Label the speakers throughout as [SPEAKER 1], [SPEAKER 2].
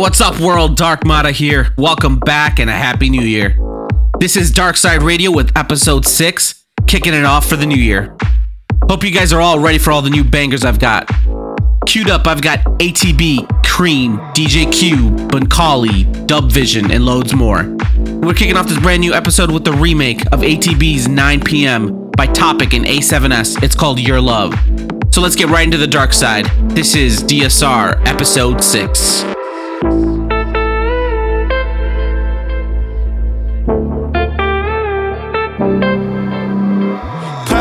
[SPEAKER 1] What's up, world? Dark Mata here. Welcome back and a happy new year. This is Dark Side Radio with episode 6, kicking it off for the new year. Hope you guys are all ready for all the new bangers I've got. Queued up, I've got ATB, Cream, DJ Cube, Bunkali, Dub Vision, and loads more. We're kicking off this brand new episode with the remake of ATB's 9 p.m. by Topic and A7S. It's called Your Love. So let's get right into the dark side. This is DSR Episode 6.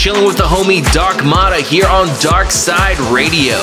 [SPEAKER 2] chilling with the homie Dark Mata here on Dark Side Radio.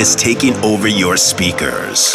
[SPEAKER 3] Is taking over your speakers.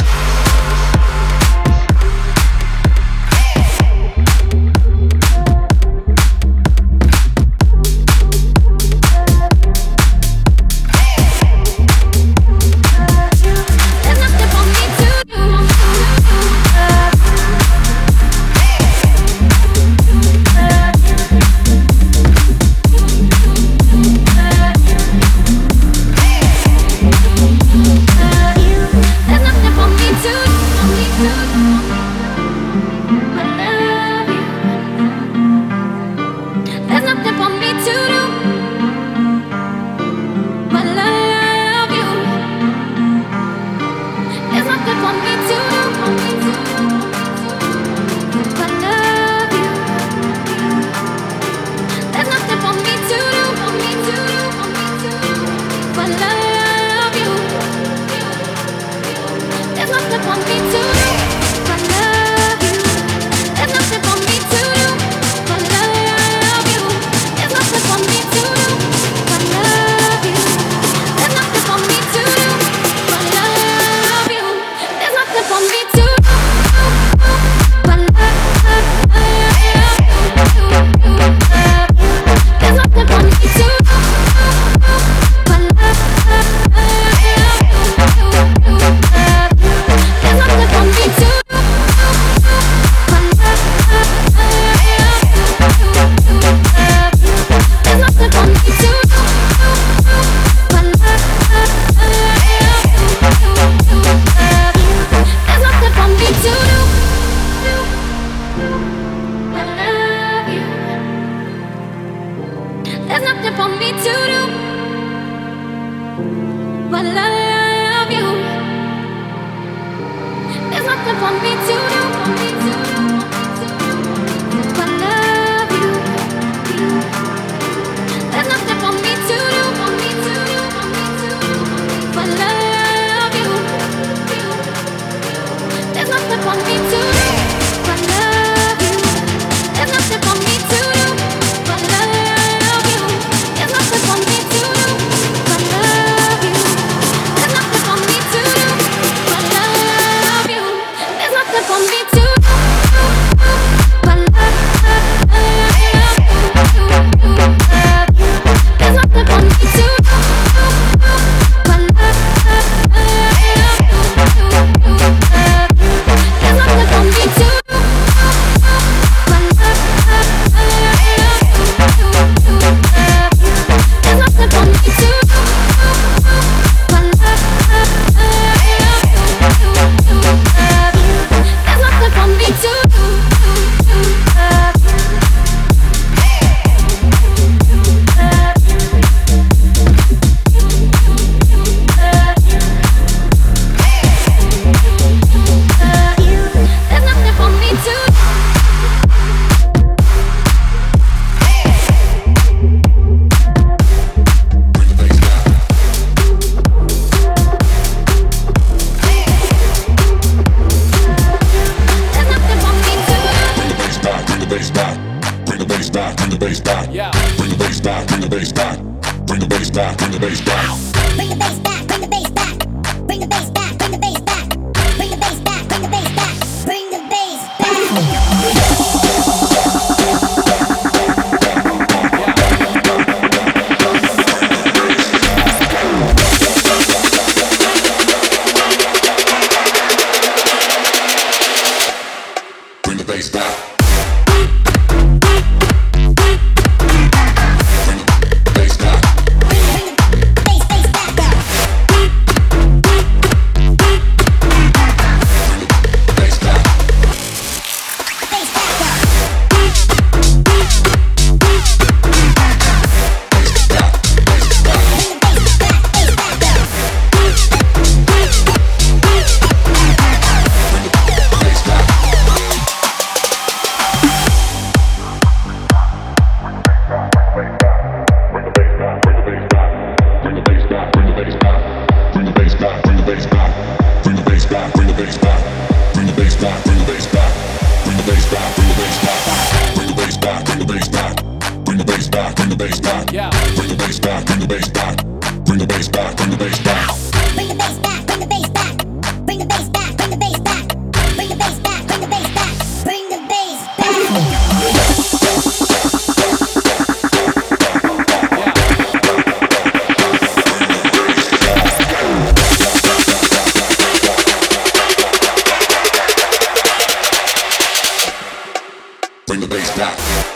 [SPEAKER 4] Bring the bass back.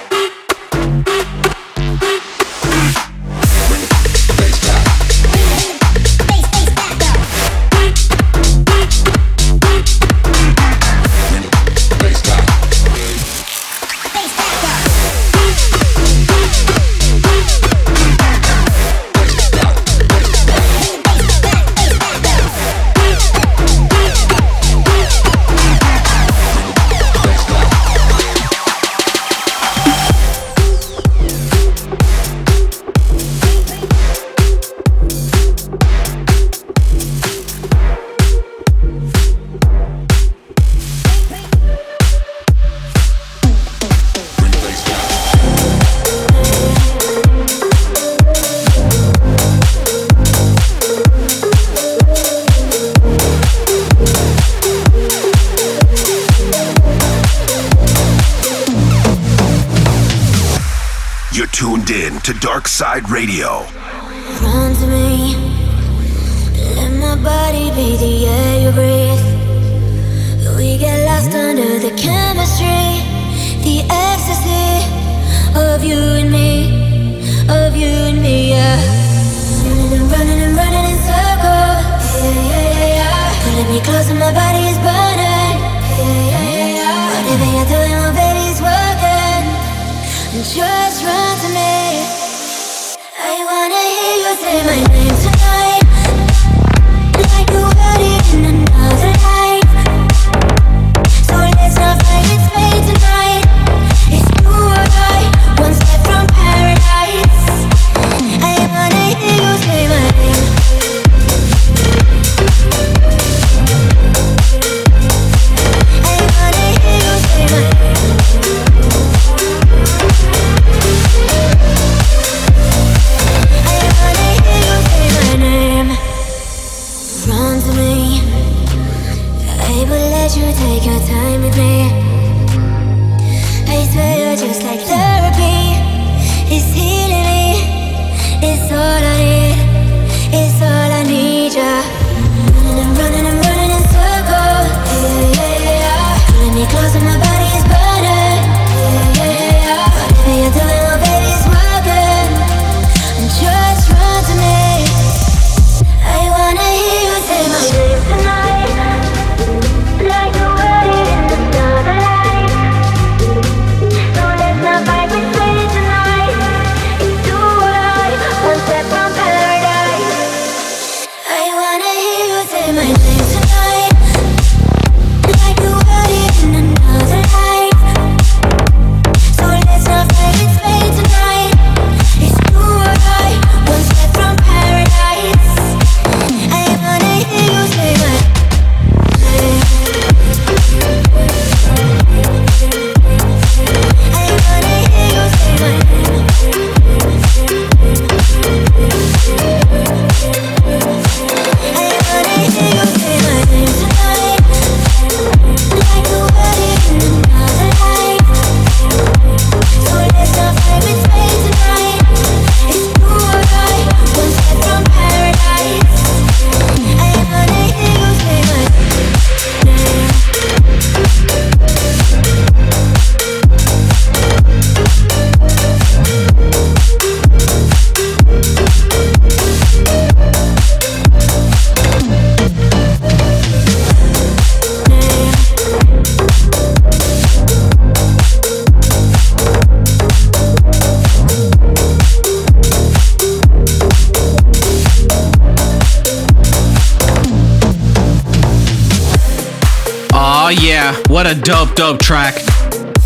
[SPEAKER 1] What a dope, dope track.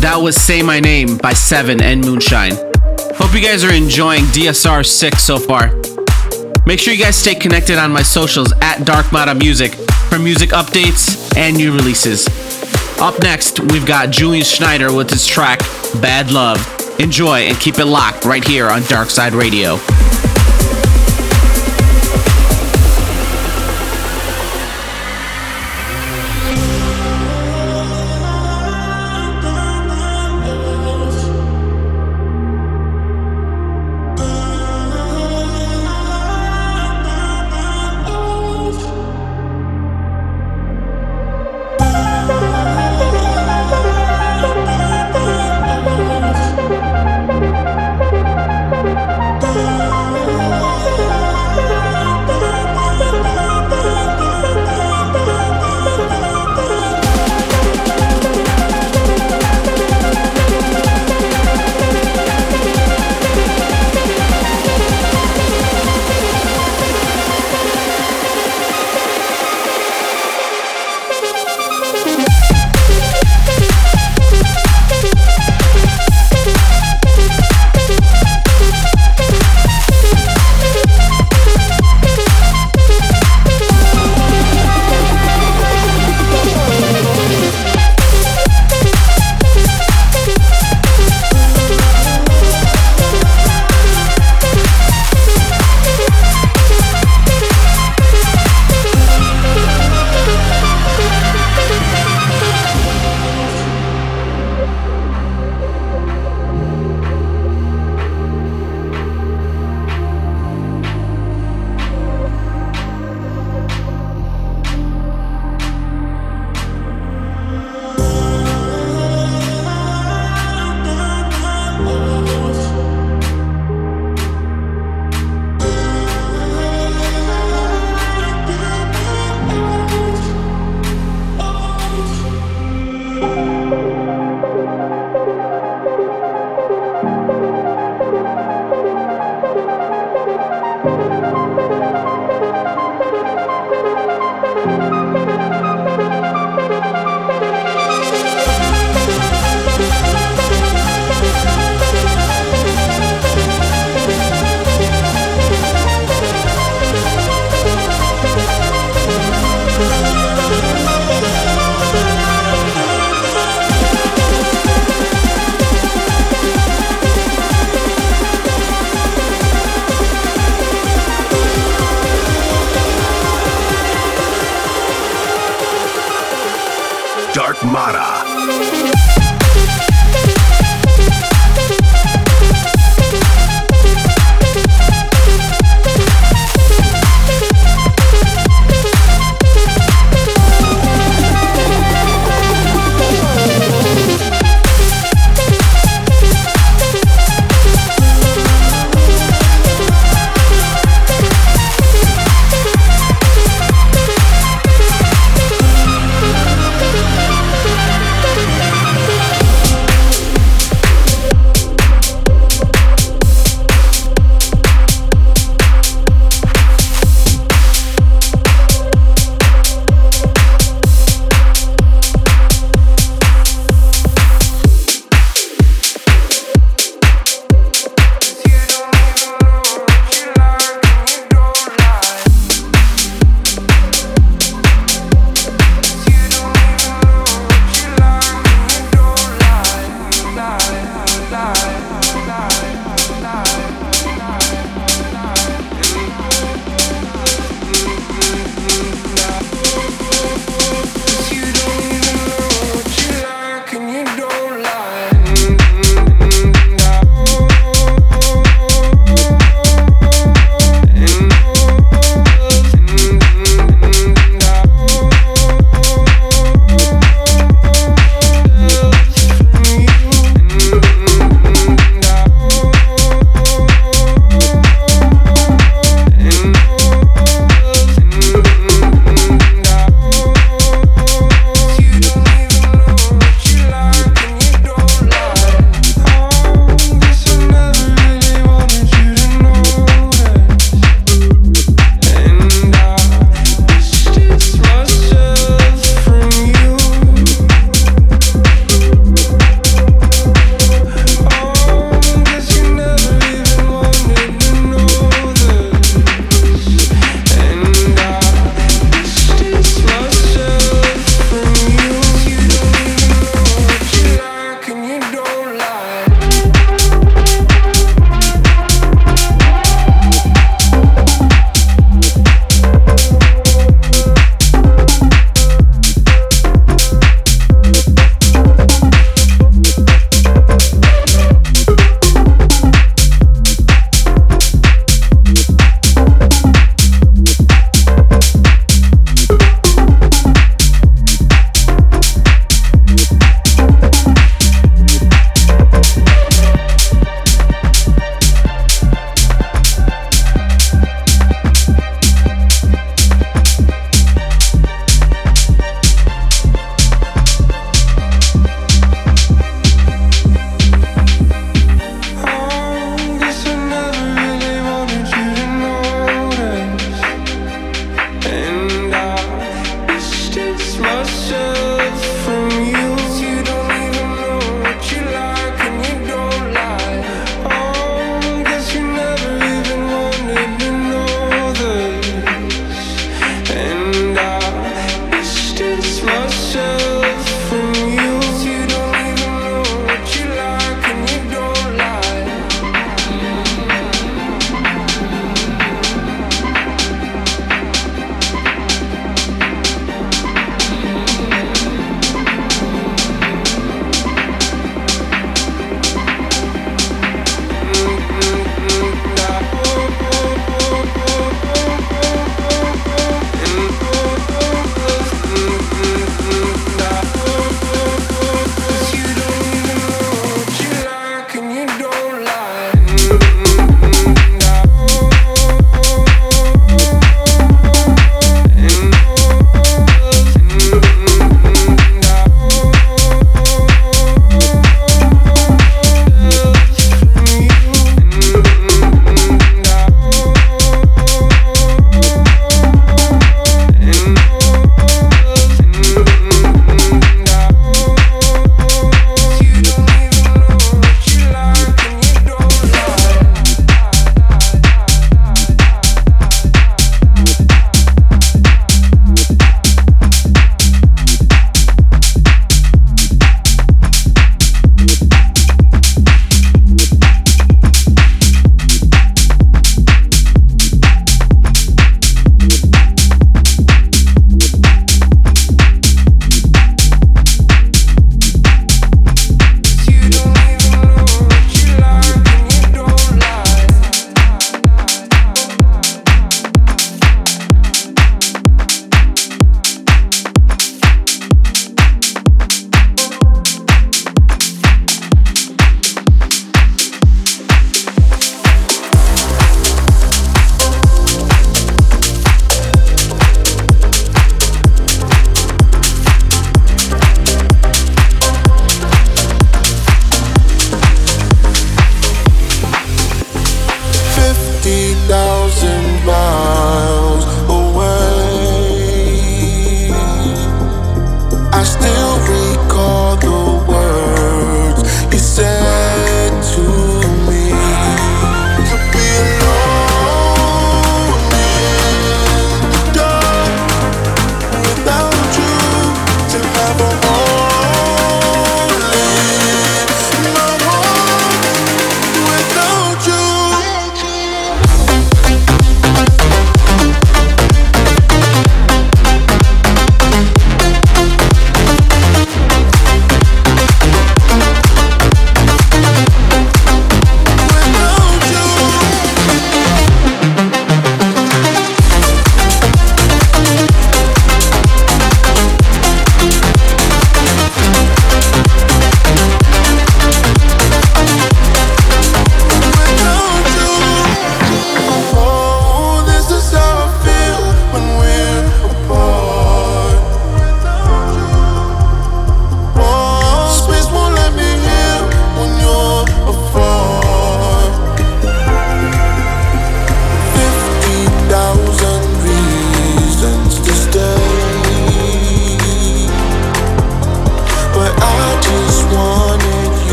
[SPEAKER 1] That was Say My Name by Seven and Moonshine. Hope you guys are enjoying DSR 6 so far. Make sure you guys stay connected on my socials at Dark Mata Music for music updates and new releases. Up next, we've got Julian Schneider with his track Bad Love. Enjoy and keep it locked right here on Dark Side Radio.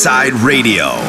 [SPEAKER 5] Side Radio.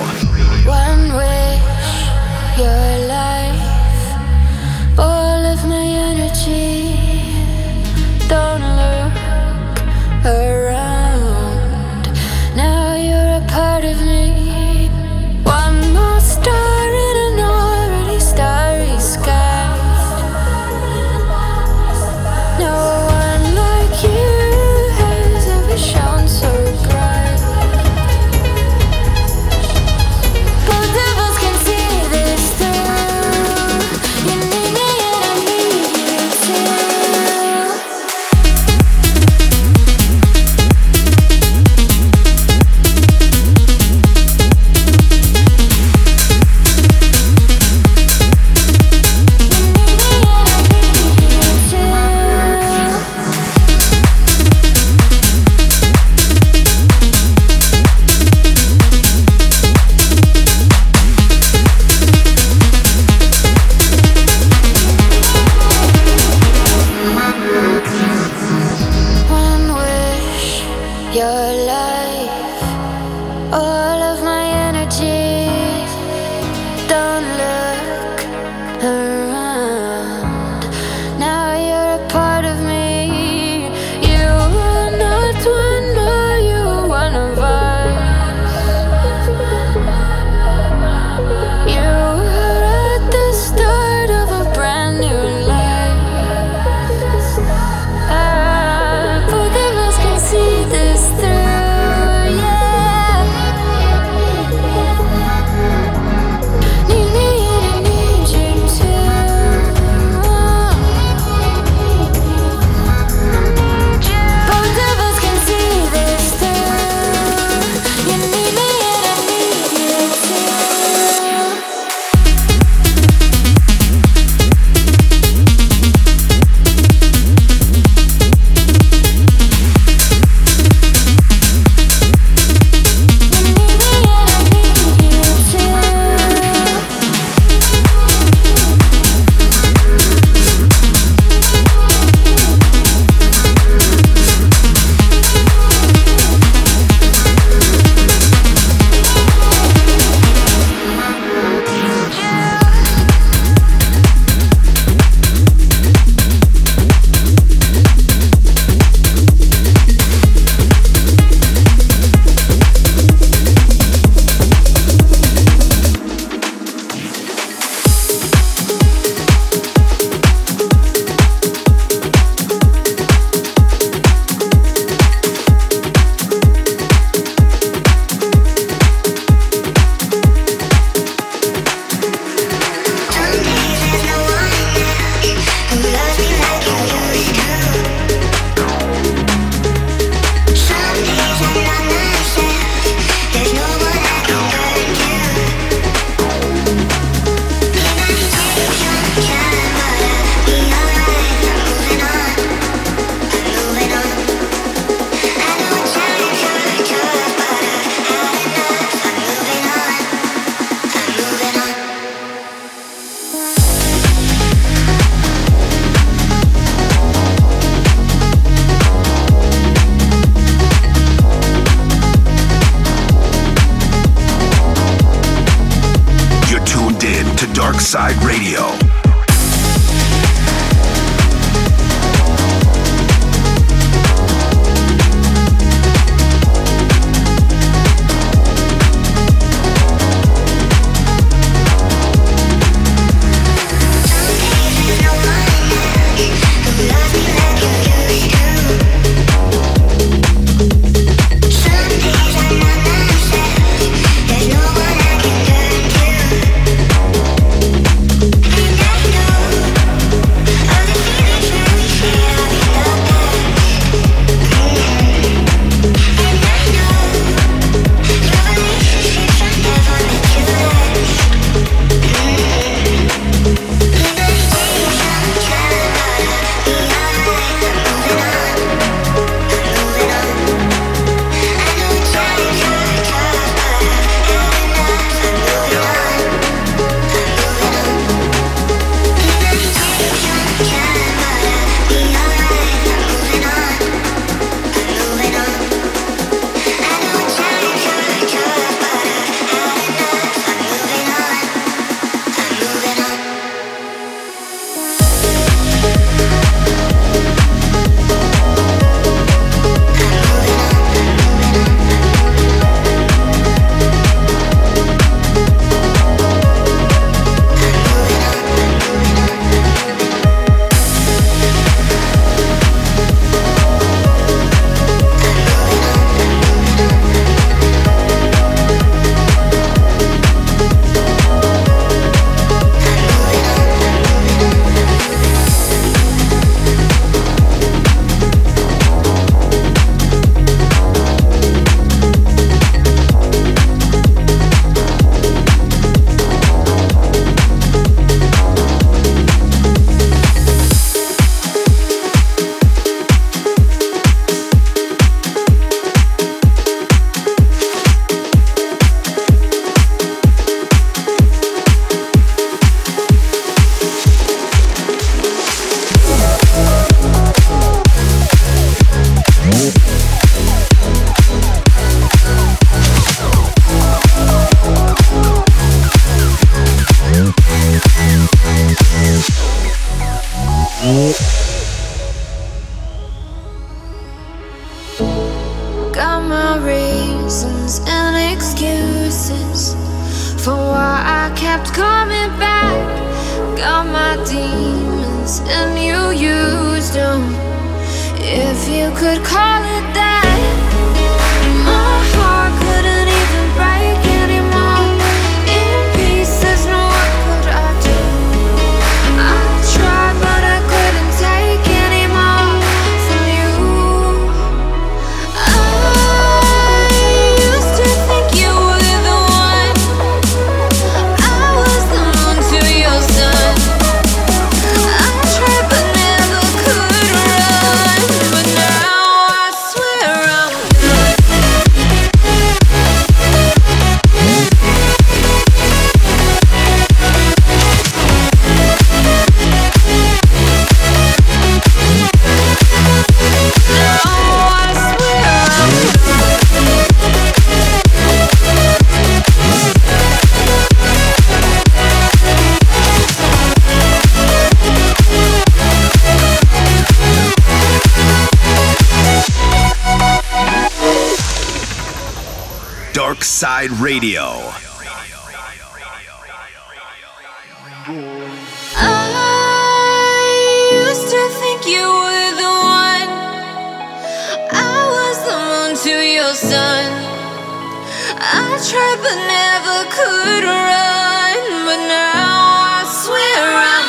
[SPEAKER 6] I tried but never could run, but now I swear I.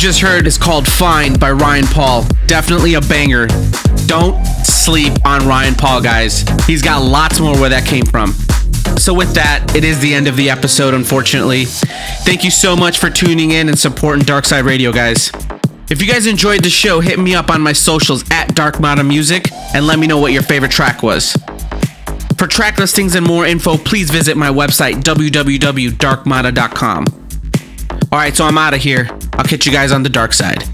[SPEAKER 1] just heard is called Fine by Ryan Paul. Definitely a banger. Don't sleep on Ryan Paul, guys. He's got lots more where that came from. So, with that, it is the end of the episode, unfortunately. Thank you so much for tuning in and supporting Darkside Radio, guys. If you guys enjoyed the show, hit me up on my socials at Dark Mata Music and let me know what your favorite track was. For track listings and more info, please visit my website, www.darkmata.com. All right, so I'm out of here. I'll catch you guys on the dark side.